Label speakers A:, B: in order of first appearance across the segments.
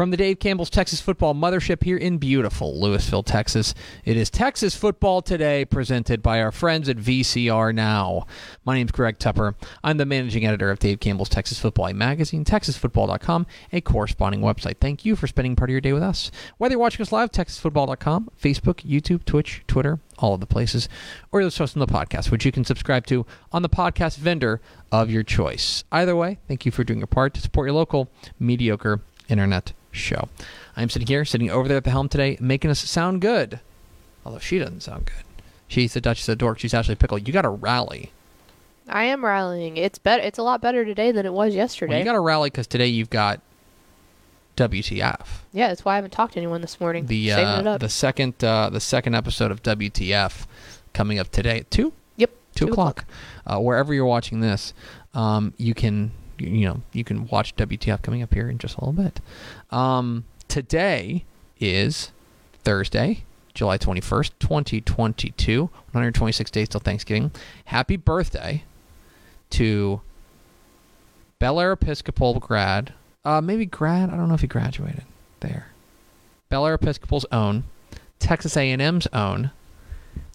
A: From the Dave Campbell's Texas Football Mothership here in beautiful Lewisville, Texas, it is Texas Football Today presented by our friends at VCR Now. My name is Greg Tepper. I'm the managing editor of Dave Campbell's Texas Football magazine, TexasFootball.com, a corresponding website. Thank you for spending part of your day with us. Whether you're watching us live, TexasFootball.com, Facebook, YouTube, Twitch, Twitter, all of the places, or you're listening to the podcast, which you can subscribe to on the podcast vendor of your choice. Either way, thank you for doing your part to support your local mediocre internet show. I'm sitting here, sitting over there at the helm today, making us sound good. Although she doesn't sound good. She's the Duchess of Dork. She's actually Pickle. You got to rally.
B: I am rallying. It's better. It's a lot better today than it was yesterday.
A: Well, you got to rally because today you've got WTF.
B: yeah, that's why I haven't talked to anyone this morning.
A: The
B: Saving
A: uh,
B: it up.
A: the second uh, the second episode of WTF coming up today at two
B: yep.
A: two o'clock. Uh, wherever you're watching this, um, you can you- know you can watch WTF coming up here in just a little bit. Um, today is Thursday, July 21st, 2022. 126 days till Thanksgiving. Happy birthday to Bellaire Episcopal grad. Uh, maybe grad. I don't know if he graduated there. Bellaire Episcopal's own, Texas A&M's own,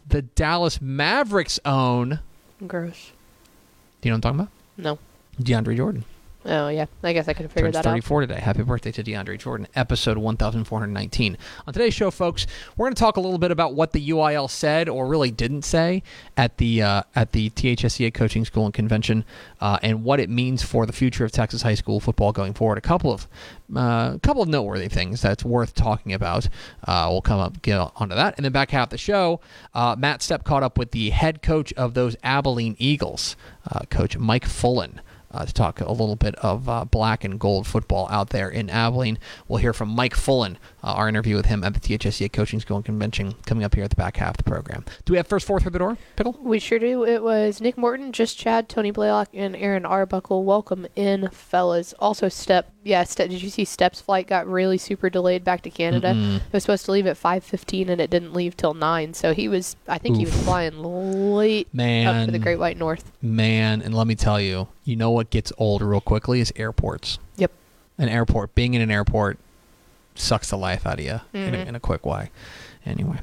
A: the Dallas Mavericks own.
B: Gross.
A: Do you know what I'm talking about? No. DeAndre Jordan.
B: Oh yeah. I guess I could have figured
A: Turns
B: that out.
A: 34 today. Happy birthday to DeAndre Jordan. Episode 1419. On today's show, folks, we're going to talk a little bit about what the UIL said or really didn't say at the uh, at the THSCA Coaching School and Convention, uh, and what it means for the future of Texas high school football going forward. A couple of uh, a couple of noteworthy things that's worth talking about. Uh, we'll come up get onto that, and then back half the show, uh, Matt Stepp caught up with the head coach of those Abilene Eagles, uh, Coach Mike Fullen uh, to talk a little bit of uh, black and gold football out there in Abilene. We'll hear from Mike Fullen, uh, our interview with him at the THSCA Coaching School and Convention coming up here at the back half of the program. Do we have first four through the door, Pickle?
B: We sure do. It was Nick Morton, just Chad, Tony Blaylock, and Aaron Arbuckle. Welcome in, fellas. Also, Stepp. Yeah. Did you see Stepp's flight got really super delayed back to Canada?
A: Mm-mm.
B: It was supposed to leave at 5:15, and it didn't leave till nine. So he was. I think he was flying late
A: Man,
B: up to the Great White North.
A: man, and let me tell you, you know what gets old real quickly is airports.
B: Yep.
A: An airport, being in an airport, sucks the life out of you in, a,
B: Mhm.
A: in a quick way. Anyway,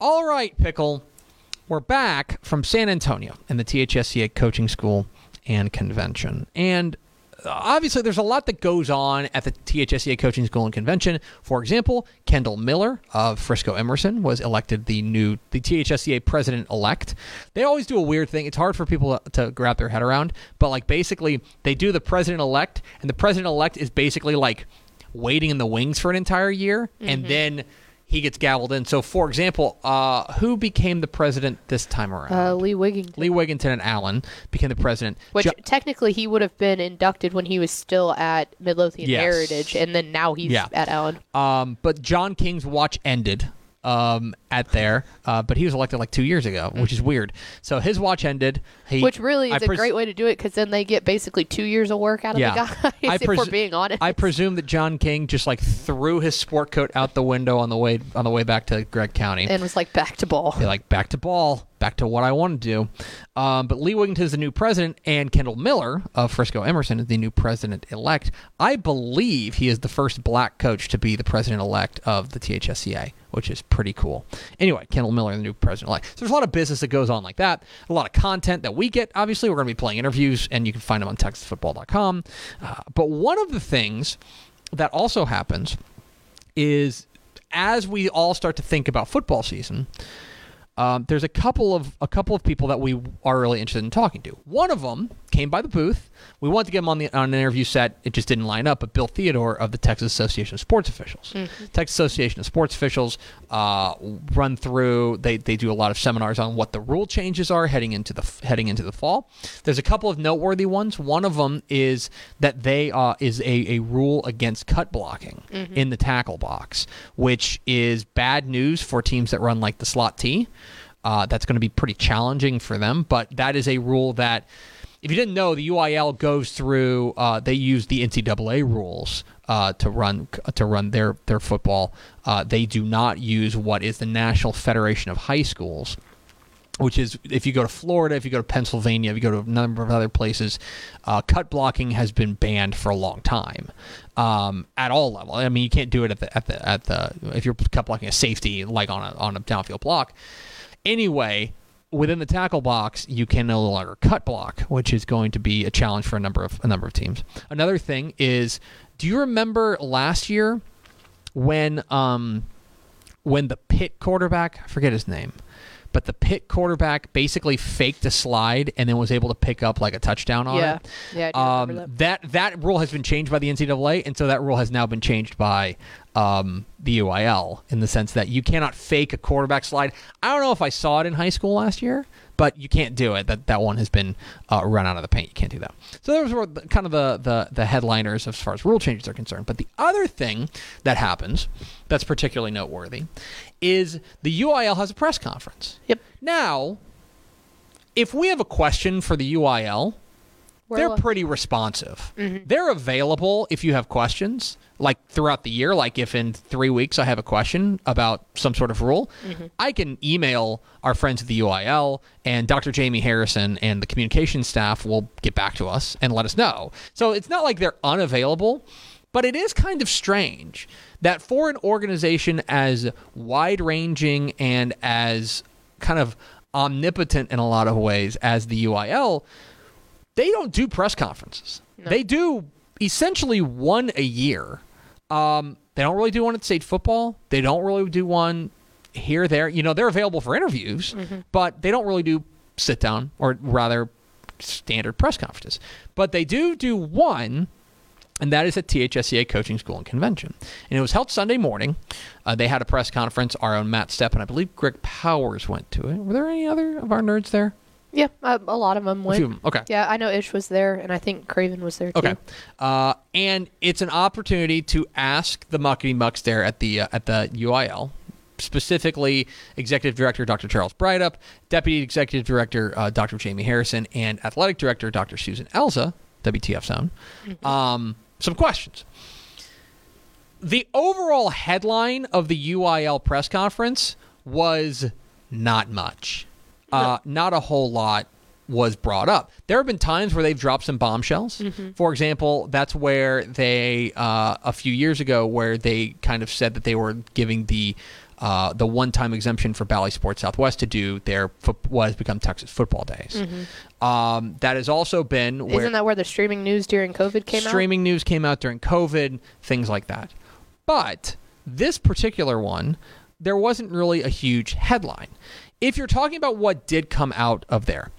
A: all right, Pickle, we're back from San Antonio and the THSCA Coaching School and Convention, and obviously there's a lot that goes on at the THSCA Coaching School and Convention. For example, Kendall Miller of Frisco Emerson was elected the new the THSCA president elect. They always do a weird thing. It's hard for people to grab their head around, but like basically they do the president elect, and the president elect is basically like waiting in the wings for an entire year, and mm-hmm. then he gets gavelled in. So, for example, uh, who became the president this time around?
B: Uh, Lee Wigginton.
A: Lee Wigginton and Allen became the president.
B: Which
A: Jo-
B: technically he would have been inducted when he was still at Midlothian
A: Yes.
B: Heritage, and then now he's
A: Yeah.
B: at Allen.
A: Um, but John King's watch ended um, at there, uh, but he was elected like two years ago, which is weird. So his watch ended. He,
B: Which really is a great way to do it because then they get basically two years of work out of
A: Yeah.
B: the guys.
A: I
B: if
A: pres-
B: we're being honest,
A: I presume that John King just like threw his sport coat out the window on the way on the way back to Gregg County.
B: and was like back to ball.
A: Be like back to ball, back to what I want to do. Um, but Lee Wigginton is the new president, and Kendall Miller of Frisco Emerson is the new president elect. I believe he is the first black coach to be the president elect of the THSCA, which is pretty cool. Anyway, Kendall Miller, the new president elect. So there's a lot of business that goes on like that, a lot of content that we get. Obviously, we're going to be playing interviews, and you can find them on TexasFootball.com. Uh, but one of the things that also happens is as we all start to think about football season, um, there's a couple of a couple of people that we are really interested in talking to. One of them came by the booth. We wanted to get him on the on an interview set. It just didn't line up. But Bill Theodore of the Texas Association of Sports Officials, Texas Association of Sports Officials, uh, run through. They they do a lot of seminars on what the rule changes are heading into the heading into the fall. There's a couple of noteworthy ones. One of them is that they uh, is a, a rule against cut blocking in the tackle box, which is bad news for teams that run like the slot T. Uh, that's going to be pretty challenging for them, but that is a rule that, if you didn't know, the UIL goes through. Uh, they use the NCAA rules uh, to run to run their their football. Uh, they do not use what is the National Federation of High Schools which is if you go to Florida, if you go to Pennsylvania, if you go to a number of other places, uh, cut blocking has been banned for a long time um, at all level. I mean, you can't do it at the at the at the if you're cut blocking a safety like on a on a downfield block. Anyway, within the tackle box, you can no longer cut block, which is going to be a challenge for a number of a number of teams. Another thing is, do you remember last year when um when the Pitt quarterback, I forget his name, but the Pitt quarterback basically faked a slide and then was able to pick up like a touchdown on
B: Yeah.
A: it.
B: Yeah,
A: Um,
B: remember
A: that that rule has been changed by the NCAA, and so that rule has now been changed by um, the UIL in the sense that you cannot fake a quarterback slide. I don't know if I saw it in high school last year, but you can't do it. That that one has been uh, run out of the paint. You can't do that. So those were the, kind of the, the the headliners as far as rule changes are concerned. But the other thing that happens that's particularly noteworthy is the UIL has a press conference.
B: Yep.
A: Now, if we have a question for the UIL,
B: We're
A: they're pretty responsive. Mm-hmm. They're available if you have questions, like throughout the year. Like if in three weeks I have a question about some sort of rule, mm-hmm. I can email our friends at the UIL, and Dr. Jamie Harrison and the communication staff will get back to us and let us know. So it's not like they're unavailable, but it is kind of strange that for an organization as wide ranging and as kind of omnipotent in a lot of ways as the UIL, they don't do press conferences. They do essentially one a year. Um, they don't really do one at state football. They don't really do one here, there. You know, they're available for interviews, but they don't really do sit down or rather standard press conferences. But they do do one and that is at THSCA Coaching School and Convention. And it was held Sunday morning. Uh, they had a press conference. Our own Matt Stepp and I believe Greg Powers went to it. Were there any other of our nerds there?
B: Yeah, a, a lot of them went.
A: of 'em. Okay.
B: Yeah, I know Ish was there, and I think Craven was there too.
A: Okay, uh, and it's an opportunity to ask the muckety mucks there at the uh, at the UIL, specifically Executive Director Dr. Charles Breithaupt, Deputy Executive Director uh, Dr. Jamie Harrison, and Athletic Director Dr. Susan Elza, WTF Zone, um, some questions. The overall headline of the UIL press conference was not much. Uh, not a whole lot was brought up. There have been times where they've dropped some bombshells. For example, that's where they uh, a few years ago where they kind of said that they were giving the uh, the one-time exemption for Bally Sports Southwest to do their fo- what has become Texas Football Days. Um, that has also been where
B: Isn't that where the streaming news during COVID came out?
A: streaming news came out during COVID, things like that. But this particular one, there wasn't really a huge headline. If you're talking about what did come out of there,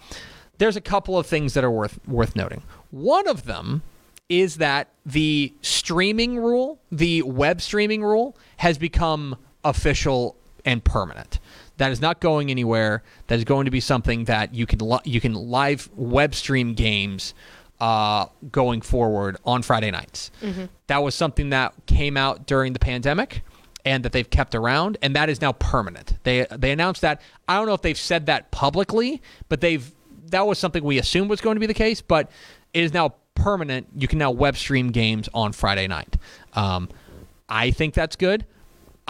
A: there's a couple of things that are worth worth noting. One of them is that the streaming rule, the web streaming rule, has become official and permanent. That is not going anywhere. That is going to be something that you can li- you can live web stream games uh, going forward on Friday nights. That was something that came out during the pandemic and that they've kept around, and that is now permanent. They they announced that. I don't know if they've said that publicly, but they've that was something we assumed was going to be the case, but it is now permanent. You can now web stream games on Friday night. Um, I think that's good.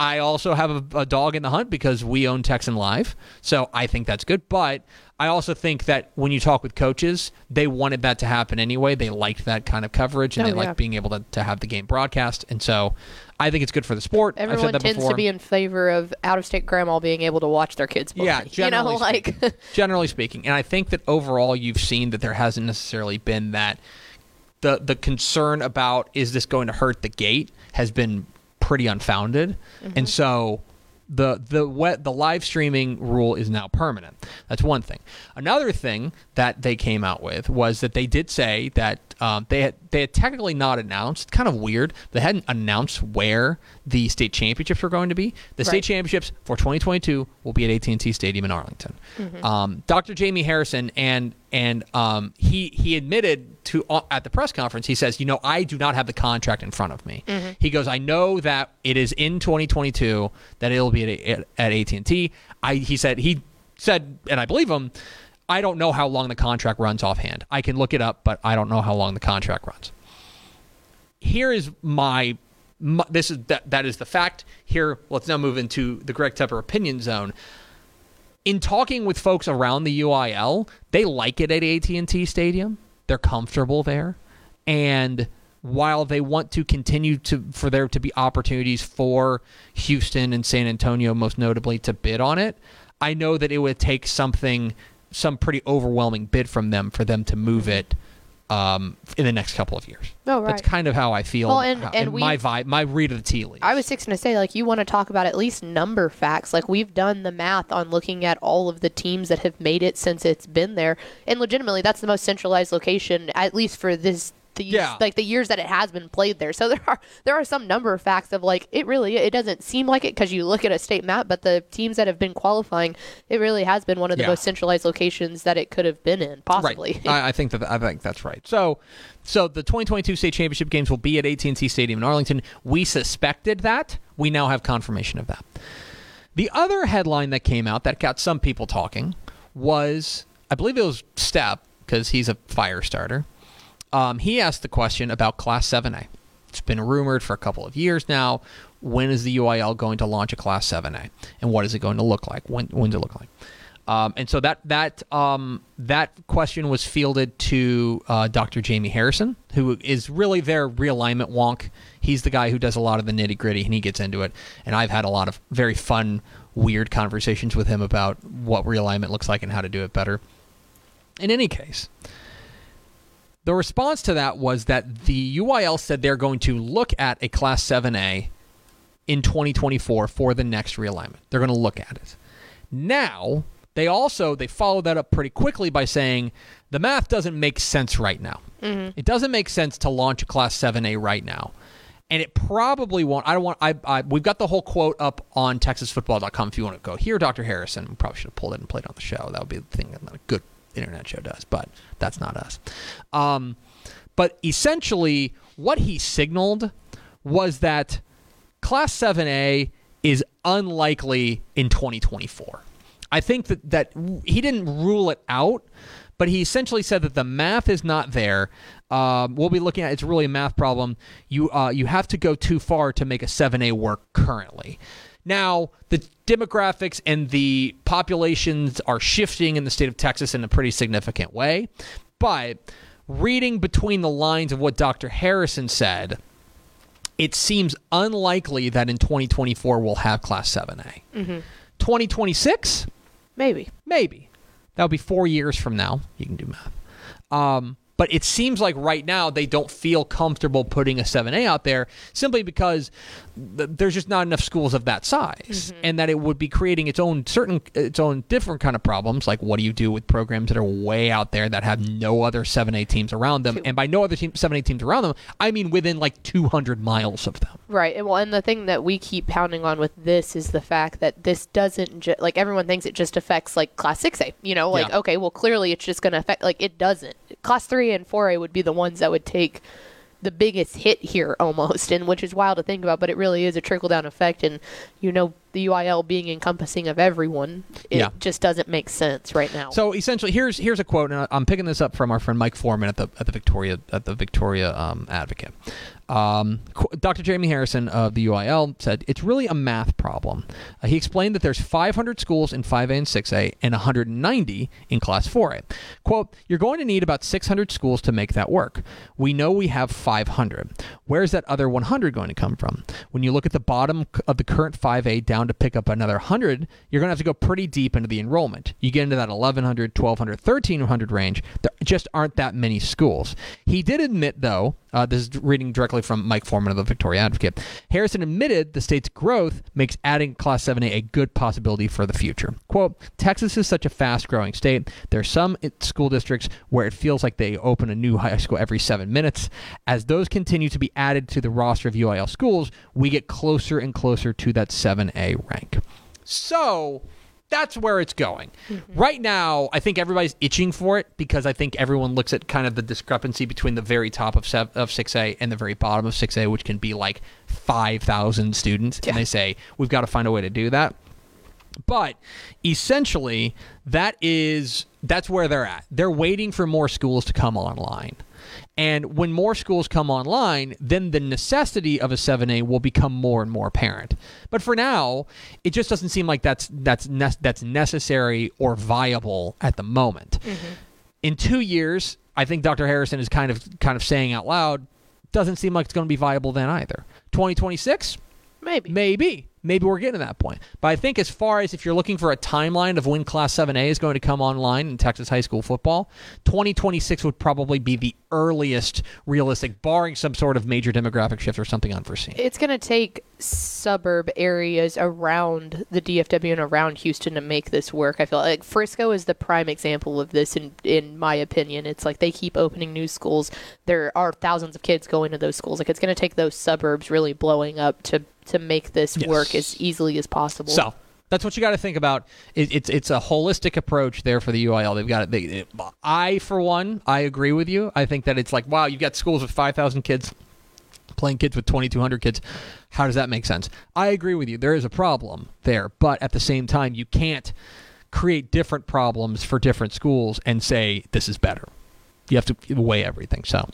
A: I also have a, a dog in the hunt because we own Texan Live, so I think that's good. But I also think that when you talk with coaches, they wanted that to happen anyway. They liked that kind of coverage and
B: Oh,
A: they
B: yeah.
A: liked being able to, to have the game broadcast. And so I think it's good for the sport.
B: Everyone
A: said that
B: tends
A: before.
B: to be in favor of out-of-state grandma being able to watch their kids play.
A: Yeah,
B: you
A: generally
B: know, like
A: speaking. generally speaking, and I think that overall you've seen that there hasn't necessarily been that the the concern about is this going to hurt the gate has been pretty unfounded,
B: Mm-hmm.
A: and so the the wet the live streaming rule is now permanent. That's one thing. Another thing that they came out with was that they did say that um, they had they had technically not announced. Kind of weird. They hadn't announced where the state championships were going to be. The state championships for 2022 will be at AT&T Stadium in Arlington. Um, Dr. Jamie Harrison and and um, he he admitted to uh, at the press conference. He says, you know, I do not have the contract in front of me. He goes, I know that it is in 2022 that it'll be at, at AT&T. I he said he said, and I believe him. I don't know how long the contract runs offhand. I can look it up, but I don't know how long the contract runs. Here is my, my this is that that is the fact. Here, let's now move into the Greg Tepper opinion zone. In talking with folks around the UIL, they like it at AT&T Stadium. They're comfortable there, and while they want to continue to for there to be opportunities for Houston and San Antonio, most notably, to bid on it, I know that it would take something, some pretty overwhelming bid from them for them to move it um, in the next couple of years.
B: Oh, right.
A: That's kind of how I feel.
B: Well, and-
A: how-
B: and
A: in my vibe, my read of the tea leaves.
B: I was just going to say, like, you want to talk about at least number facts. Like, we've done the math on looking at all of the teams that have made it since it's been there, and legitimately, that's the most centralized location, at least for this. The,
A: Yeah.
B: like the years that it has been played there, so there are there are some number of facts of like it really it doesn't seem like it because you look at a state map, but the teams that have been qualifying, it really has been one of the
A: Yeah.
B: most centralized locations that it could have been in, possibly.
A: Right. I, I think that I think that's right. So, so the 2022 state championship games will be at AT&T Stadium in Arlington. We suspected that. We now have confirmation of that. The other headline that came out that got some people talking was, I believe it was Stepp because he's a fire starter. Um, he asked the question about Class 7A. It's been rumored for a couple of years now. When is the UIL going to launch a Class 7A, and what is it going to look like? When when does it look like? Um, and so that that um, that question was fielded to uh, Dr. Jamie Harrison, who is really their realignment wonk. He's the guy who does a lot of the nitty gritty, and he gets into it. And I've had a lot of very fun, weird conversations with him about what realignment looks like and how to do it better. In any case, the response to that was that the UIL said they're going to look at a Class 7A in 2024 for the next realignment. They're going to look at it. Now, they also they followed that up pretty quickly by saying the math doesn't make sense right now. Mm-hmm. It doesn't make sense to launch a Class 7A right now. And it probably won't. I don't want. I, I we've got the whole quote up on TexasFootball.com. If you want to go here, Dr. Harrison. We probably should have pulled it and played it on the show. That would be the thing good internet show does. But that's not us. Um, but essentially, what he signaled was that Class 7A is unlikely in 2024. I think that, that he didn't rule it out, but he essentially said that the math is not there. Um, we'll be looking at it's really a math problem. You uh, you have to go too far to make a 7A work currently. Now, the demographics and the populations are shifting in the state of Texas in a pretty significant way, but reading between the lines of what Dr. Harrison said, it seems unlikely that in 2024 we'll have Class 7A. 2026,
B: Maybe.
A: maybe. That'll be four years from now. You can do math. Um, but it seems like right now they don't feel comfortable putting a 7A out there simply because th- there's just not enough schools of that size, mm-hmm. and that it would be creating its own certain, its own different kind of problems. Like, what do you do with programs that are way out there that have no other 7A teams around them? And by no other team, 7A teams around them, I mean within like 200 miles of them.
B: Right. and Well, and the thing that we keep pounding on with this is the fact that this doesn't ju- like everyone thinks it just affects like class 6A, you know, like
A: Yeah.
B: okay, well clearly it's just going to affect like it doesn't. Class 3 and 4A would be the ones that would take the biggest hit here almost and which is wild to think about, but it really is a trickle down effect and you know the UIL being encompassing of everyone, it
A: Yeah.
B: just doesn't make sense right now.
A: So essentially, here's here's a quote, and I'm picking this up from our friend Mike Foreman at the at the Victoria at the Victoria um, Advocate. Um, Dr. Jamie Harrison of the UIL said it's really a math problem. Uh, he explained that there's 500 schools in 5A and 6A and 190 in Class 4A. Quote: You're going to need about 600 schools to make that work. We know we have 500. Where's that other 100 going to come from? When you look at the bottom of the current 5A down down to pick up another 100, you're going to have to go pretty deep into the enrollment. You get into that 1100, 1200, 1300 range. There just aren't that many schools. He did admit, though, uh, this is reading directly from Mike Foreman of the Victoria Advocate. Harrison admitted the state's growth makes adding Class 7A a good possibility for the future. Quote, Texas is such a fast growing state. There are some school districts where it feels like they open a new high school every seven minutes. As those continue to be added to the roster of UIL schools, we get closer and closer to that 7A rank. So that's where it's going. Mm-hmm. Right now, I think everybody's itching for it because I think everyone looks at kind of the discrepancy between the very top of sev- of 6A and the very bottom of 6A, which can be like 5,000 students. Yeah. And they say, we've got to find a way to do that. But essentially, that is that's where they're at. They're waiting for more schools to come online. And when more schools come online, then the necessity of a 7A will become more and more apparent. But for now, it just doesn't seem like that's that's ne- that's necessary or viable at the moment. Mm-hmm. In 2 years, I think Dr. Harrison is kind of kind of saying out loud, doesn't seem like it's going to be viable then either. 2026?
B: Maybe.
A: Maybe maybe we're getting to that point. But I think as far as if you're looking for a timeline of when Class 7A is going to come online in Texas high school football, 2026 would probably be the earliest realistic, barring some sort of major demographic shift or something unforeseen.
B: It's going to take suburb areas around the DFW and around Houston to make this work. I feel like Frisco is the prime example of this in in my opinion. It's like they keep opening new schools. There are thousands of kids going to those schools. Like it's going to take those suburbs really blowing up to to make this yes. work as easily as possible.
A: So that's what you got to think about. It, it's it's a holistic approach there for the UIL. They've got it. They, it, I for one, I agree with you. I think that it's like wow, you've got schools with five thousand kids playing kids with 2200 kids how does that make sense i agree with you there is a problem there but at the same time you can't create different problems for different schools and say this is better you have to weigh everything so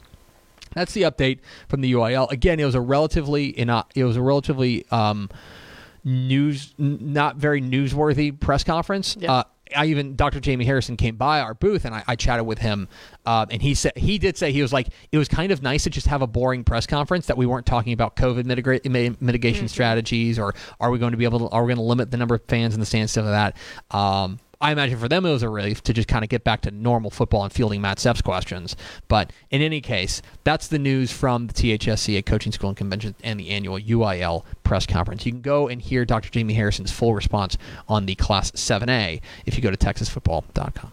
A: that's the update from the UIL. Again, it was a relatively it was a relatively um, news not very newsworthy press conference. Yeah. Uh, I even Dr. Jamie Harrison came by our booth and I, I chatted with him, uh, and he said he did say he was like it was kind of nice to just have a boring press conference that we weren't talking about COVID mitigation mm-hmm. strategies or are we going to be able to are we going to limit the number of fans in the stands stuff like that. Um, I imagine for them it was a relief to just kind of get back to normal football and fielding Matt Stepp's questions. But in any case, that's the news from the THSCA Coaching School and Convention and the annual UIL press conference. You can go and hear Dr. Jamie Harrison's full response on the Class 7A if you go to texasfootball.com.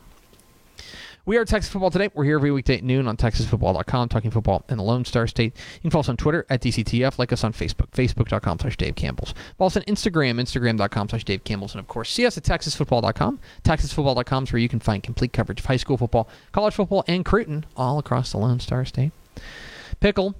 A: We are Texas Football Today. We're here every weekday at noon on TexasFootball.com, talking football in the Lone Star State. You can follow us on Twitter at DCTF, like us on Facebook, Facebook.com slash Dave Campbell's. Follow us on Instagram, Instagram.com slash Dave Campbell's. And of course, see us at TexasFootball.com. TexasFootball.com is where you can find complete coverage of high school football, college football, and Creighton all across the Lone Star State. Pickle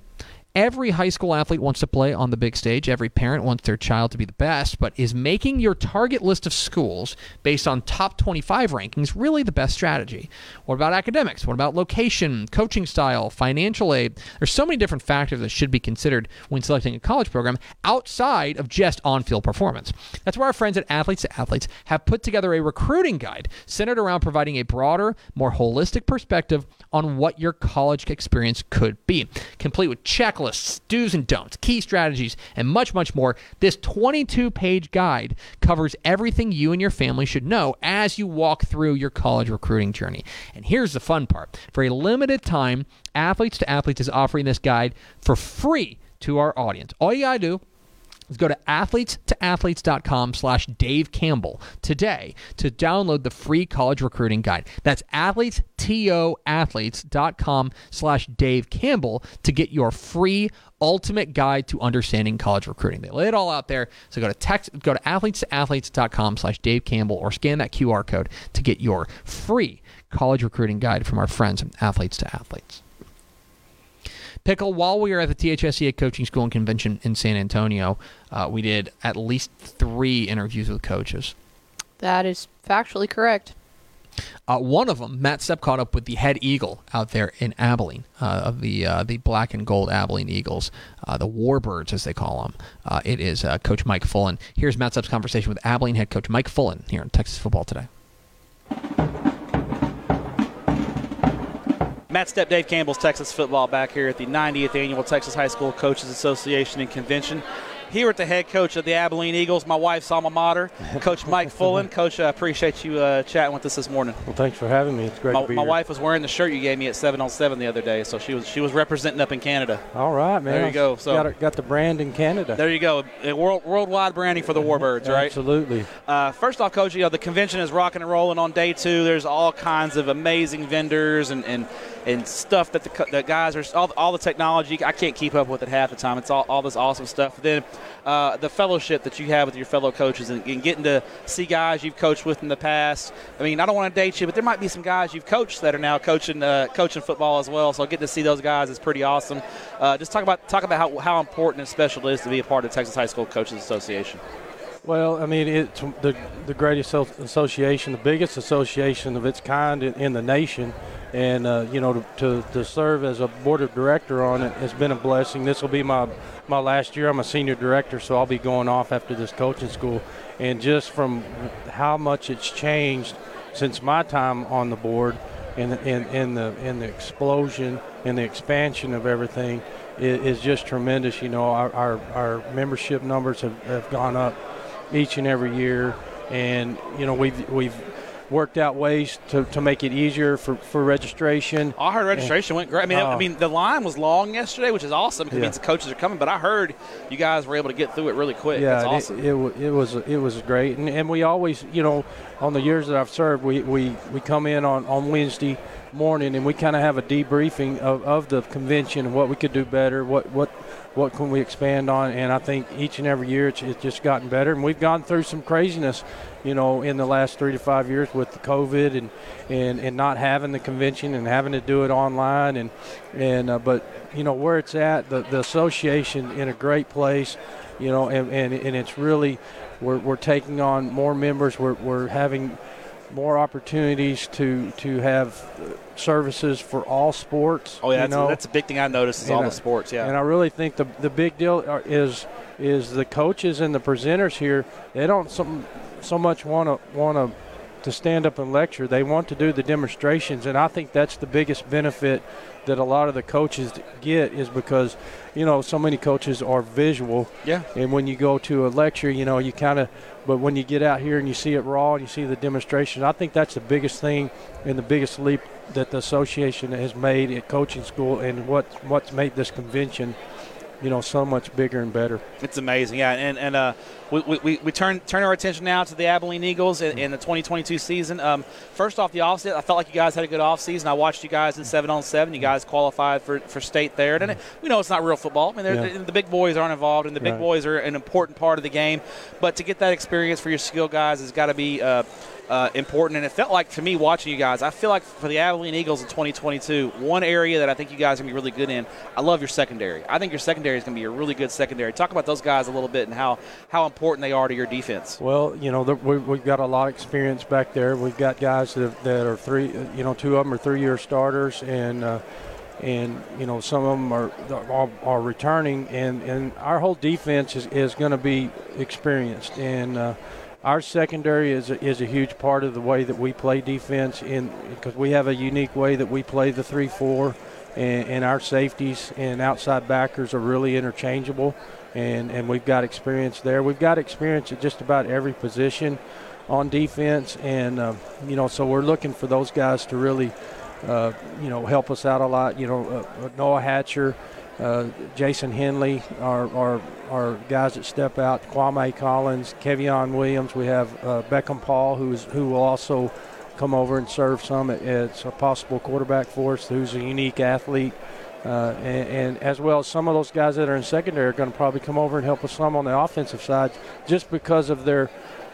A: Every high school athlete wants to play on the big stage. Every parent wants their child to be the best, but is making your target list of schools based on top 25 rankings really the best strategy? What about academics? What about location, coaching style, financial aid? There's so many different factors that should be considered when selecting a college program outside of just on field performance. That's why our friends at Athletes to Athletes have put together a recruiting guide centered around providing a broader, more holistic perspective on what your college experience could be, complete with checklists do's and don'ts, key strategies, and much, much more. This 22 page guide covers everything you and your family should know as you walk through your college recruiting journey. And here's the fun part for a limited time, Athletes to Athletes is offering this guide for free to our audience. All you got to do go to athletetoathletes.com slash Dave Campbell today to download the free college recruiting guide. That's athletetoathletes.com slash Dave Campbell to get your free ultimate guide to understanding college recruiting. They lay it all out there. So go to text, go to athletetoathletes.com slash Dave Campbell or scan that QR code to get your free college recruiting guide from our friends at Athletes to Athletes. Pickle, while we were at the THSCA Coaching School and Convention in San Antonio, uh, we did at least three interviews with coaches.
B: That is factually correct.
A: Uh, one of them, Matt Stepp, caught up with the head eagle out there in Abilene, uh, of the uh, the black and gold Abilene Eagles, uh, the Warbirds as they call them. Uh, it is uh, Coach Mike Fullen. Here's Matt Stepp's conversation with Abilene head coach Mike Fullen here in Texas Football Today.
C: Matt Stepp, Dave Campbell's Texas football back here at the 90th annual Texas High School Coaches Association and Convention here with the head coach of the Abilene Eagles, my wife's alma mater, Coach Mike Fullen. Coach, I appreciate you uh, chatting with us this morning.
D: Well, thanks for having me. It's great
C: my,
D: to be
C: my
D: here.
C: wife was wearing the shirt you gave me at seven on seven the other day, so she was she was representing up in Canada.
D: All right, man.
C: There you go. So
D: got, got the brand in Canada.
C: There you go. World, worldwide branding for the Warbirds, right?
D: Absolutely.
C: Uh, first off, Coach, you know the convention is rocking and rolling on day two. There's all kinds of amazing vendors and and, and stuff that the, the guys are all, all the technology. I can't keep up with it half the time. It's all, all this awesome stuff. Then uh, the fellowship that you have with your fellow coaches and, and, getting to see guys you've coached with in the past. I mean, I don't want to date you, but there might be some guys you've coached that are now coaching uh, coaching football as well. So getting to see those guys is pretty awesome. Uh, just talk about talk about how, how important and special it is to be a part of Texas High School Coaches Association.
D: Well, I mean, it's the the greatest association, the biggest association of its kind in, in the nation, and uh, you know to, to, to serve as a board of director on it has been a blessing. This will be my my last year. I'm a senior director, so I'll be going off after this coaching school. And just from how much it's changed since my time on the board, and in, in the in the explosion and the expansion of everything is, is just tremendous. You know, our, our, our membership numbers have, have gone up each and every year, and you know we've we've worked out ways to, to make it easier for, for registration.
C: I heard registration went great. I mean, uh, I mean the line was long yesterday, which is awesome because yeah. it means the coaches are coming. But I heard you guys were able to get through it really quick.
D: Yeah,
C: awesome.
D: It, it, it, was it was great, and, and we always, you know, on the years that I've served, we, we, we come in on, on Wednesday morning and we kind of have a debriefing of, of the convention and what we could do better, what what what can we expand on, and I think each and every year it's, it's just gotten better, and we've gone through some craziness you know, in the last three to five years with the COVID and, and, and not having the convention and having to do it online. And, and uh, but, you know, where it's at, the, the association in a great place, you know, and, and, and it's really, we're, we're taking on more members. We're, we're having more opportunities to, to have services for all sports.
C: Oh, yeah,
D: that's,
C: a, that's, a, big thing I noticed is and all I, the sports, yeah.
D: And I really think the, the big deal is is the coaches and the presenters here, they don't some so much want to want to to stand up and lecture. They want to do the demonstrations, and I think that's the biggest benefit that a lot of the coaches get is because, you know, so many coaches are visual.
C: Yeah.
D: And when you go to a lecture, you know, you kind of, but when you get out here and you see it raw and you see the demonstration, I think that's the biggest thing and the biggest leap that the association has made at coaching school and what what's made this convention you know, so much bigger and better.
C: It's amazing, yeah. And and uh, we, we, we turn turn our attention now to the Abilene Eagles in, in the 2022 season. Um, first off, the offseason, I felt like you guys had a good offseason. I watched you guys in seven on seven. You guys qualified for, for state there, and we know it's not real football. I mean, yeah. the, the, big boys aren't involved, and the big right. boys are an important part of the game. But to get that experience for your skill guys has got to be. Uh, uh, important. And it felt like to me watching you guys, I feel like for the Abilene Eagles in 2022, one area that I think you guys are going to be really good in, I love your secondary. I think your secondary is going to be a really good secondary. Talk about those guys a little bit and how, how important they are to your defense.
D: Well, you know, we've got a lot of experience back there. We've got guys that, that are three, you know, two of them are three year starters and, uh, and you know some of them are are, are returning, and, and our whole defense is, is going to be experienced, and uh, our secondary is a, is a huge part of the way that we play defense in because we have a unique way that we play the three four and, and, our safeties and outside backers are really interchangeable and, and we've got experience there. We've got experience at just about every position on defense and uh, you know so we're looking for those guys to really uh, you know help us out a lot. You know uh, Noah Hatcher uh, Jason Henley are, are, are guys that step out. Kwame Collins, Kevion Williams. We have uh, Beckham Paul, who's who will also come over and serve some as a possible quarterback for us, who's a unique athlete. Uh, and, and, as well as some of those guys that are in secondary are going to probably come over and help us some on the offensive side, just because of their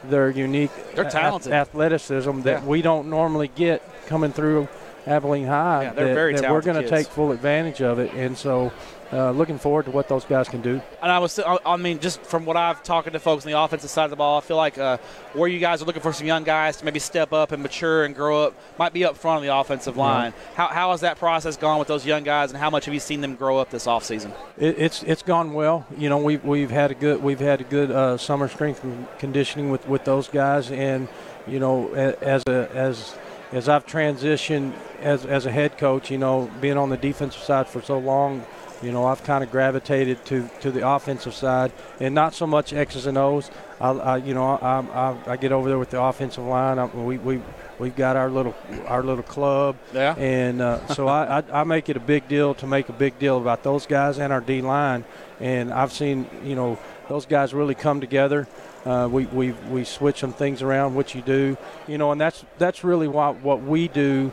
D: their unique
C: They're talented.
D: athleticism that yeah. we don't normally get coming through Abilene High.
C: Yeah, they're
D: that,
C: very
D: that We're going
C: to
D: take full advantage of it, and so uh, looking forward to what those guys can do.
C: And I was, I mean, just from what I've talking to folks on the offensive side of the ball, I feel like uh, where you guys are looking for some young guys to maybe step up and mature and grow up might be up front on the offensive line. Yeah. How, how has that process gone with those young guys, and how much have you seen them grow up this offseason?
D: It, it's it's gone well. You know, we've we've had a good we've had a good uh, summer strength and conditioning with, with those guys, and you know, as a as as I've transitioned as, as a head coach, you know, being on the defensive side for so long, You know, I've kind of gravitated to, to the offensive side and not so much X's and O's. I, I you know, I, I, I get over there with the offensive line. I, we, we, we've got our little our little club,
C: Yeah.
D: and uh, so I, I, I make it a big deal to make a big deal about those guys and our D line. And I've seen, you know, those guys really come together. Uh, we, we, we switch some things around, which you do, you know, and that's that's really what what we do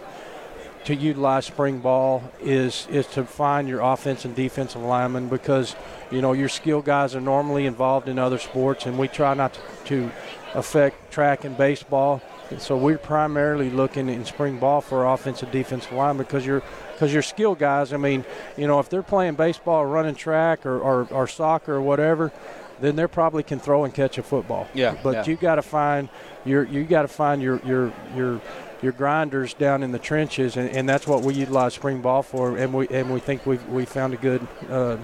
D: to utilize spring ball is is to find your offense and defensive linemen because you know your skill guys are normally involved in other sports and we try not to, to affect track and baseball and so we're primarily looking in spring ball for offensive defensive line because you're because your skill guys I mean you know if they're playing baseball or running track or, or, or soccer or whatever then they probably can throw and catch a football
C: Yeah,
D: but
C: yeah.
D: you got to find your you got to find your your your your grinders down in the trenches, and, and that's what we utilize spring ball for. And we and we think we we found a good uh,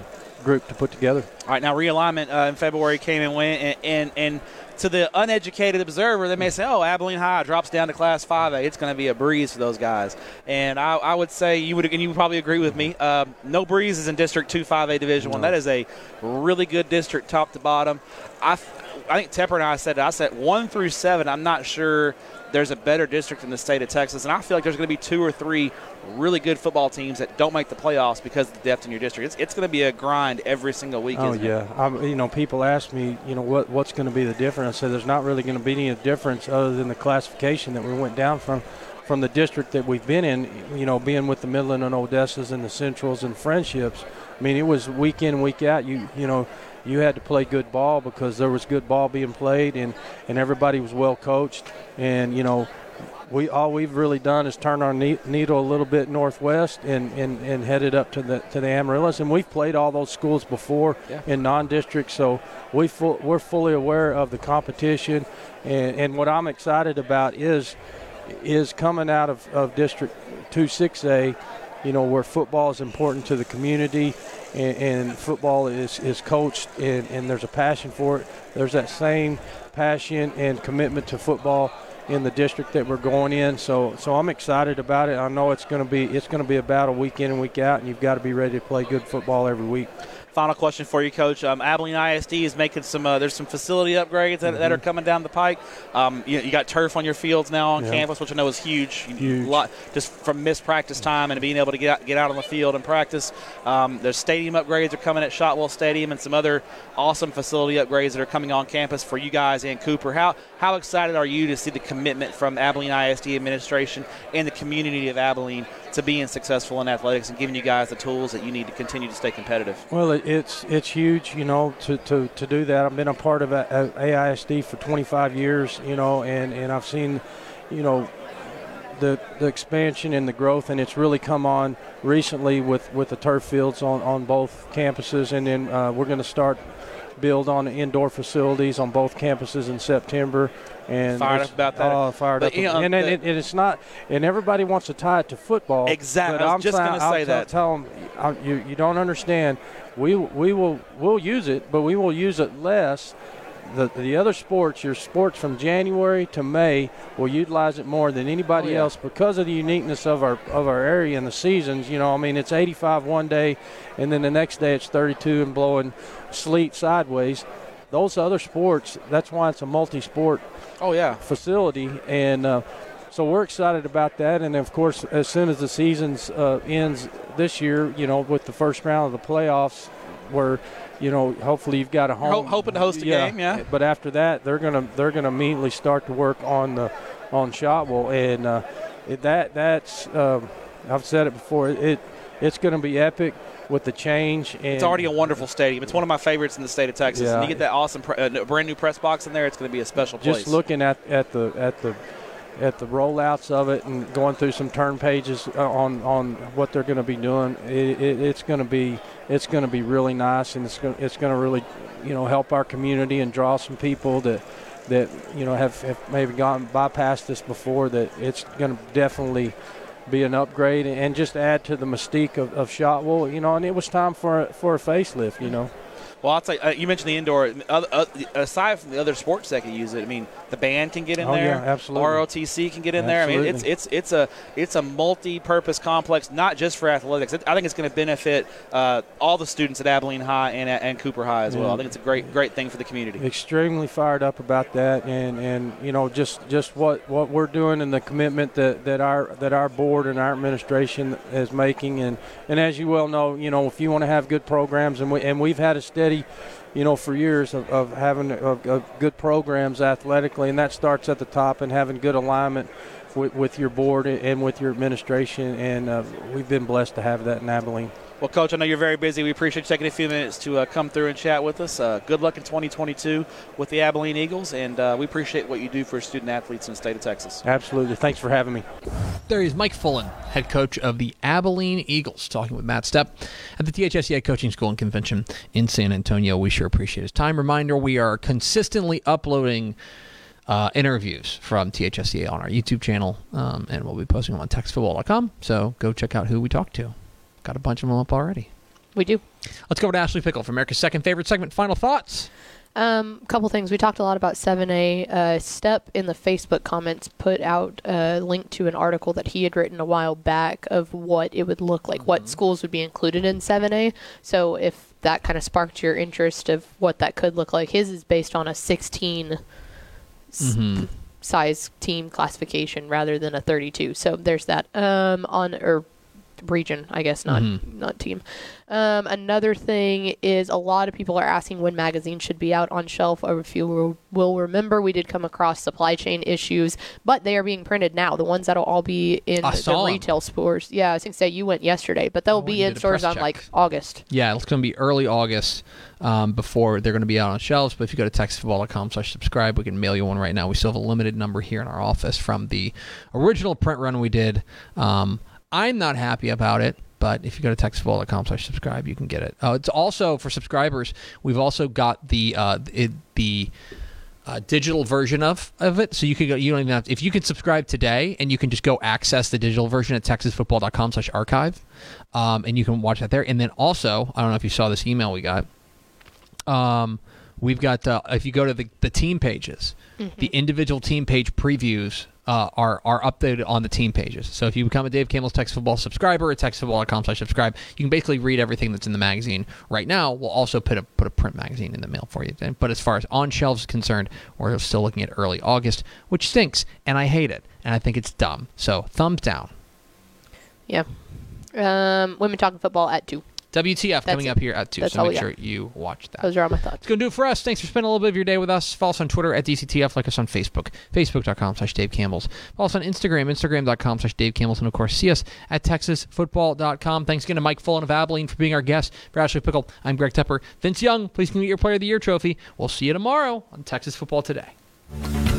D: group to put together.
C: All right, now realignment uh, in February came and went, and, and and to the uneducated observer, they may say, "Oh, Abilene High drops down to Class 5A. It's going to be a breeze for those guys." And I, I would say you would, and you would probably agree with me. Uh, no is in District 2 5A Division One. That is a really good district, top to bottom. I, I think Tepper and I said. I said one through seven. I'm not sure there's a better district in the state of Texas, and I feel like there's going to be two or three really good football teams that don't make the playoffs because of the depth in your district. It's, it's going to be a grind every single week.
D: Oh
C: isn't it?
D: yeah, I'm, you know, people ask me, you know, what what's going to be the difference? I said there's not really going to be any difference other than the classification that we went down from from the district that we've been in. You know, being with the Midland and Odessas and the Centrals and Frenships. I mean, it was week in week out. You you know. You had to play good ball because there was good ball being played, and, and everybody was well coached. And you know, we all we've really done is turn our ne- needle a little bit northwest and, and, and headed up to the to the Amarillas, and we've played all those schools before
C: Yeah.
D: in non-district, so we full, we're fully aware of the competition, and, and what I'm excited about is is coming out of, of District Two Six A, you know, where football is important to the community, and, and football is, is coached, and, and there's a passion for it. There's that same passion and commitment to football in the district that we're going in. So so I'm excited about it. I know it's going to be it's going to be a battle week in and week out, and you've got to be ready to play good football every week.
C: Final question for you, Coach. Um, Abilene ISD is making some. Uh, there's some facility upgrades that, that are coming down the pike. Um, you, you got turf on your fields now on
D: Mm-hmm. Yeah.
C: campus, which I know is huge.
D: Huge.
C: Lot, just from missed practice time and being able to get out, get out on the field and practice. Um, there's stadium upgrades are coming at Shotwell Stadium and some other awesome facility upgrades that are coming on campus for you guys and Cooper. How how excited are you to see the commitment from Abilene ISD administration and the community of Abilene to being successful in athletics and giving you guys the tools that you need to continue to stay competitive?
D: Well, it, it's it's huge, you know, to, to, to do that. I've been a part of a, a AISD for 25 years, you know, and, and I've seen, you know, the the expansion and the growth, and it's really come on recently with, with the turf fields on, on both campuses, and then uh, we're going to start build on indoor facilities on both campuses in September. And
C: Fired up about that.
D: Oh, fired
C: But,
D: up.
C: you know,
D: and, and, and it's not, and everybody wants to tie it to football.
C: Exactly.
D: But
C: I
D: I'm
C: just gonna
D: I'll
C: say
D: tell-
C: that.
D: Tell them I, you you don't understand. We we will we'll use it, but we will use it less. The, the other sports, your sports from January to May, will utilize it more than anybody
C: Oh, yeah.
D: else because of the uniqueness of our of our area and the seasons. You know, I mean, it's 85 one day, and then the next day it's 32 and blowing sleet sideways. Those other sports, that's why it's a multi-sport
C: Oh yeah.
D: facility, and uh, so we're excited about that. And of course, as soon as the season uh, ends this year, you know, with the first round of the playoffs, where you know, hopefully you've got a home.
C: Ho- hoping to host a game, yeah.
D: But after that, they're gonna they're gonna immediately start to work on the on Shotwell, and uh, that that's um, I've said it before. It it's going to be epic with the change. And
C: It's already a wonderful stadium. It's one of my favorites in the state of Texas.
D: Yeah.
C: And you get that awesome, pre- uh, brand new press box in there. It's going to be a special place.
D: just looking at, at the at the at the rollouts of it and going through some turn pages uh, on on what they're going to be doing it, it, it's going to be it's going to be really nice and it's going it's going to really you know help our community and draw some people that that you know have, have maybe gone bypassed this before that it's going to definitely be an upgrade and just add to the mystique of, of Shotwell, you know, and it was time for for a facelift, you know.
C: Well, I'll tell you, uh, you mentioned the indoor. Other, uh, aside from the other sports that can use it, I mean, the band can get in
D: Oh,
C: there.
D: yeah, absolutely.
C: ROTC can get in there. I mean, it's it's it's a it's a multi-purpose complex, not just for athletics. I think it's going to benefit uh, all the students at Abilene High and and Cooper High as well. I think it's a great great thing for the community.
D: extremely fired up about that and and you know just just what what we're doing and the commitment that that our that our board and our administration is making and and as you well know you know if you want to have good programs and we and we've had a steady you know for years of, of having good programs athletically and that starts at the top and having good alignment with, with your board and with your administration and uh, we've been blessed to have that in Abilene.
C: Well, Coach, I know you're very busy. We appreciate you taking a few minutes to uh, come through and chat with us. Uh, good luck in 2022 with the Abilene Eagles, and uh, we appreciate what you do for student athletes in the state of Texas.
D: Absolutely. Thanks for having me.
A: There is Mike Fullen, head coach of the Abilene Eagles, talking with Matt Stepp at the THSCA Coaching School and Convention in San Antonio. We sure appreciate his time. Reminder we are consistently uploading uh, interviews from THSCA on our YouTube channel, um, and we'll be posting them on texasfootball.com. So go check out who we talked to. Got a bunch of them up already.
B: We do.
A: Let's go over to Ashley Pickle for America's second favorite segment. Final thoughts.
B: Um, a couple things. We talked a lot about 7A. Uh, Stepp in the Facebook comments put out a link to an article that he had written a while back of what it would look like, what schools would be included in 7A. So if that kind of sparked your interest of what that could look like, his is based on a 16 s- size team classification rather than a 32. So there's that. Um, on or region, I guess, not not team. Um, another thing is a lot of people are asking when magazines should be out on shelf. Or if you will- will remember, we did come across supply chain issues, but they are being printed now. The ones that'll all be in
A: I
B: the retail stores. Yeah, I think say you went yesterday, but they'll
A: went
B: be in stores on
A: check.
B: like August.
A: Yeah, it's going to be early August um, before they're going to be out on shelves. But if you go to texasfootball.com slash subscribe, we can mail you one right now. We still have a limited number here in our office from the original print run we did. Um, I'm not happy about it. But if you go to texasfootball.com slash subscribe, you can get it. Uh, it's also for subscribers. We've also got the uh, it, the uh, digital version of, of it. So you can go. You don't even have. if you can subscribe today, and you can just go access the digital version at texasfootball.com slash archive, um, and you can watch that there. And then also, I don't know if you saw this email we got. Um, we've got uh, if you go to the, the team pages, the individual team page previews uh, are are updated on the team pages. So if you become a Dave Campbell's Texas Football subscriber at texasfootball.com slash subscribe, you can basically read everything that's in the magazine. Right now, we'll also put a put a print magazine in the mail for you. But as far as on shelves concerned, we're still looking at early August, which stinks, and I hate it, and I think it's dumb. So thumbs down.
B: Yeah. Um, women talking football at two.
A: WTF coming
B: it.
A: up here at 2,
B: That's
A: so make sure
B: got.
A: you watch that.
B: Those are all my thoughts.
A: It's going to do it for us. Thanks for spending a little bit of your day with us. Follow us on Twitter at DCTF. Like us on Facebook, facebook.com slash Dave Campbell's. Follow us on Instagram, instagram.com slash Dave Campbell's. And, of course, see us at texasfootball.com. Thanks again to Mike Fullen of Abilene for being our guest. For Ashley Pickle, I'm Greg Tepper. Vince Young, please come get your Player of the Year trophy. We'll see you tomorrow on Texas Football Today.